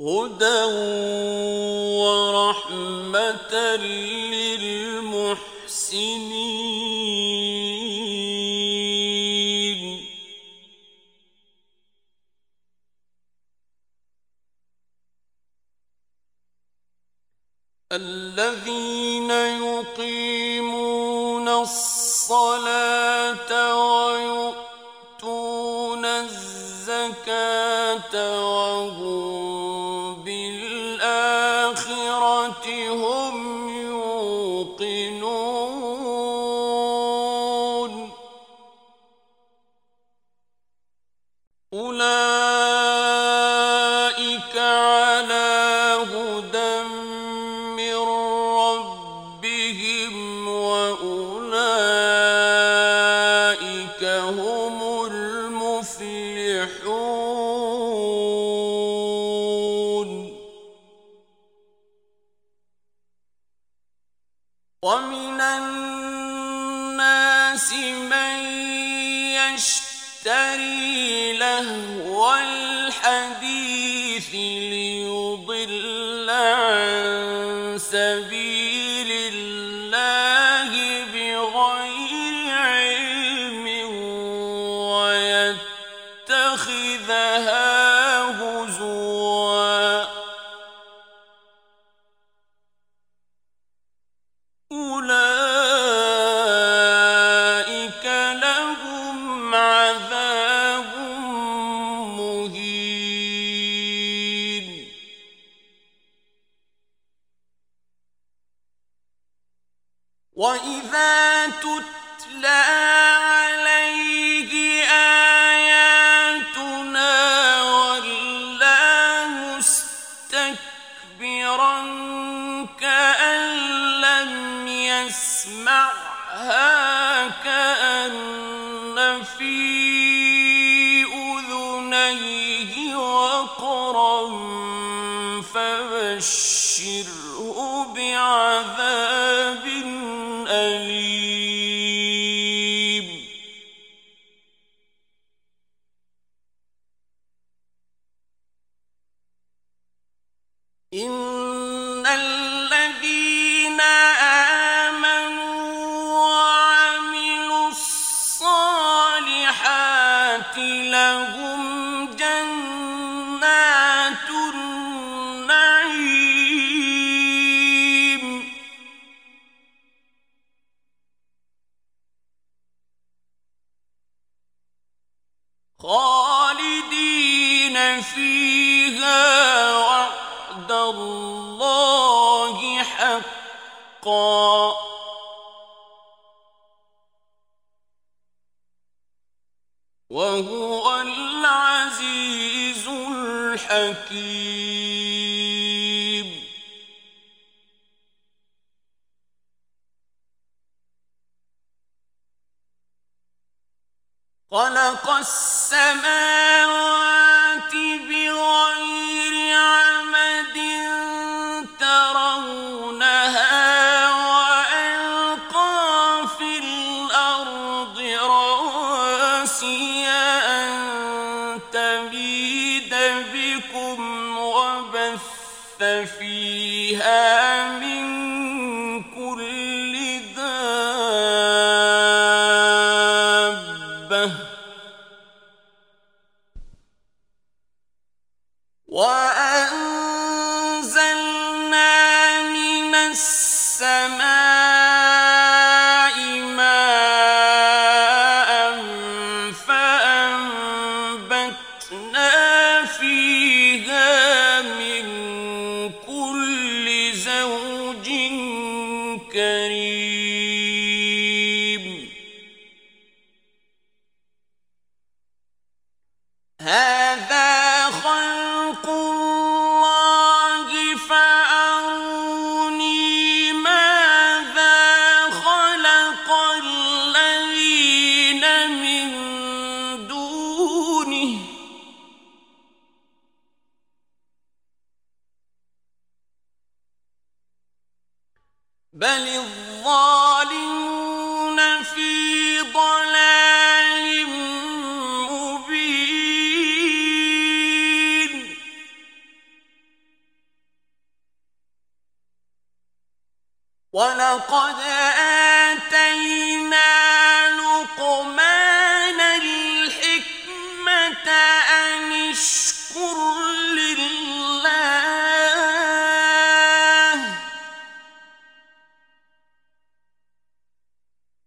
هدى ورحمة للمحسنين وقرا فبشره بعذاب فيها وعد الله حقا. وهو العزيز الحكيم. خلق السماء فيها من هذا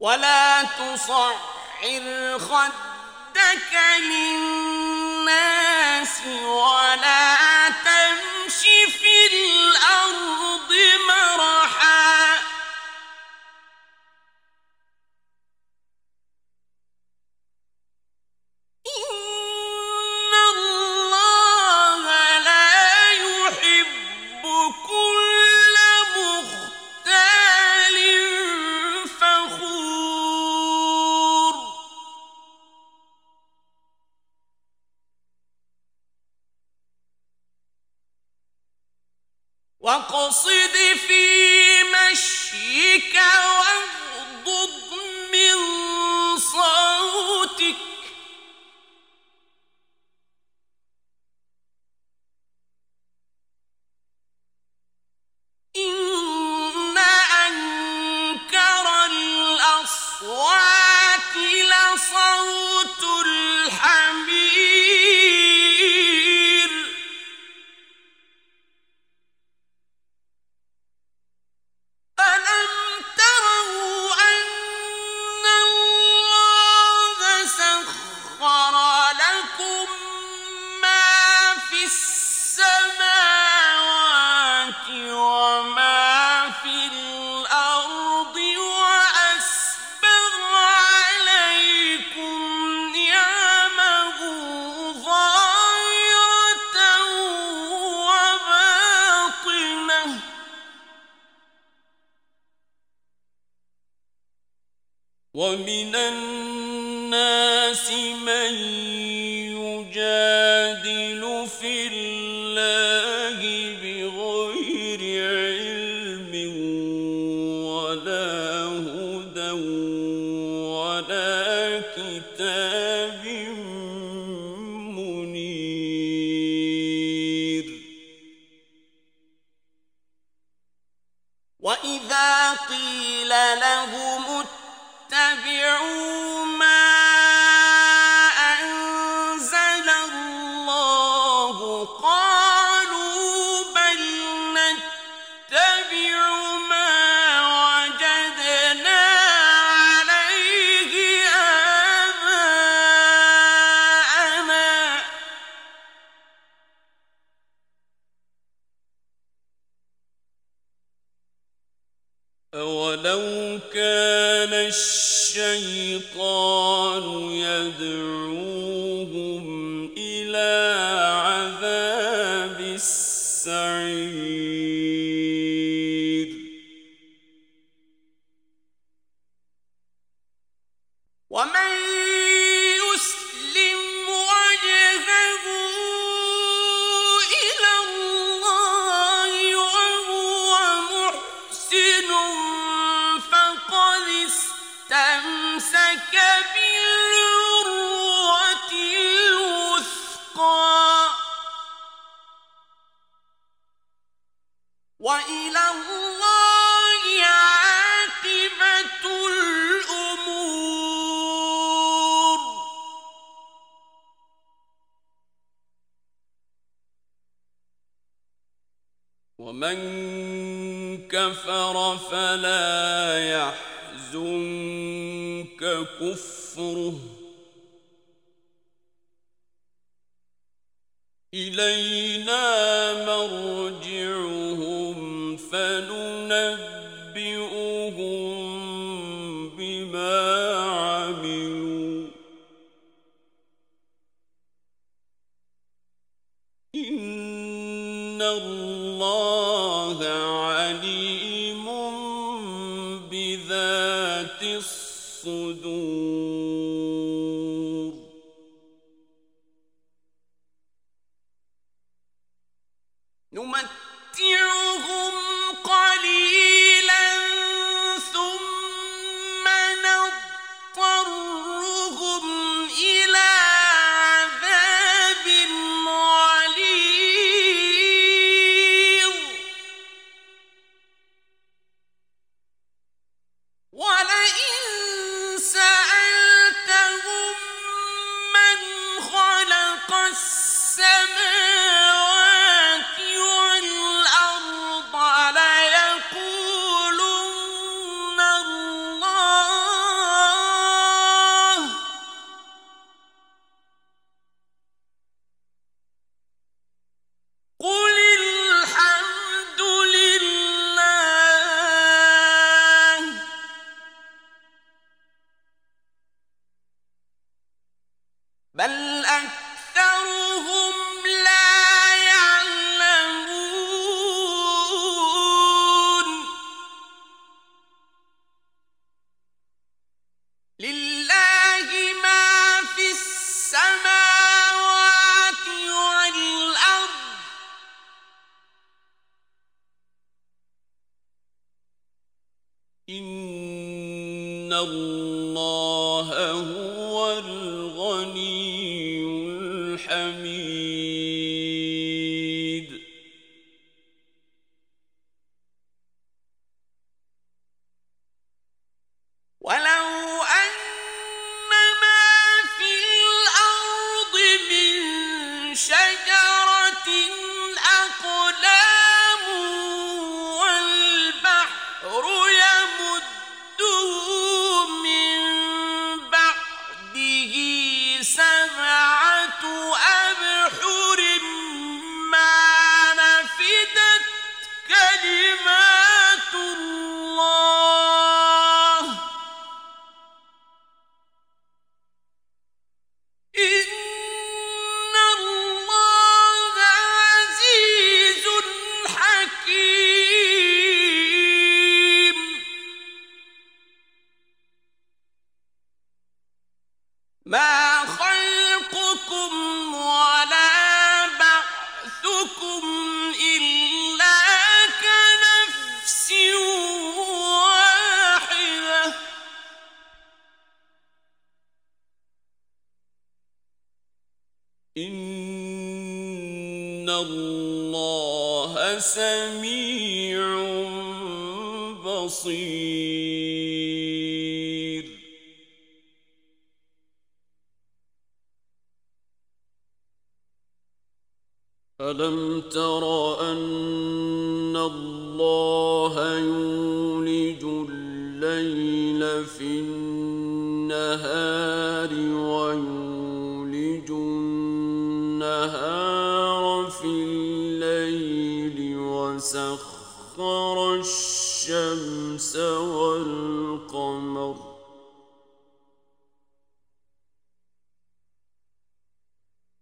ولا تصعر خدك للناس ولا واقصد في مشيك واهو قيل لهم اتبعوا السعير ومن كفر فلا يحزنك كفره. إلينا مرجع نمتعهم قليلا. ألم تر أن الله يولج الليل في النهار ويولج النهار في الليل وسخر الشمس والقمر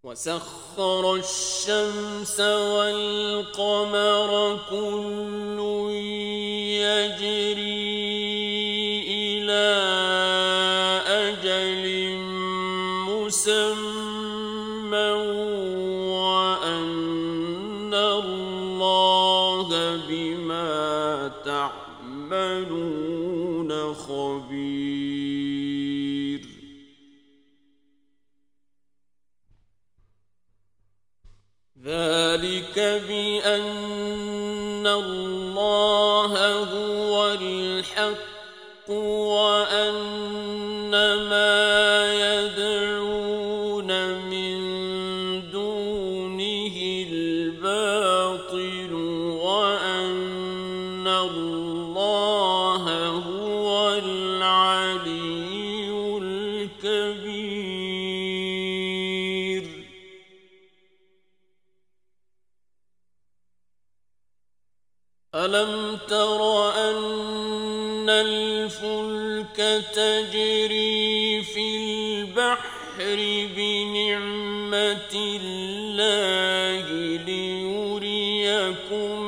وسخر الشمس والقمر كل يجري إلى أجل مسمى ألم تر أن الفلك تجري في البحر بنعمة الله ليريكم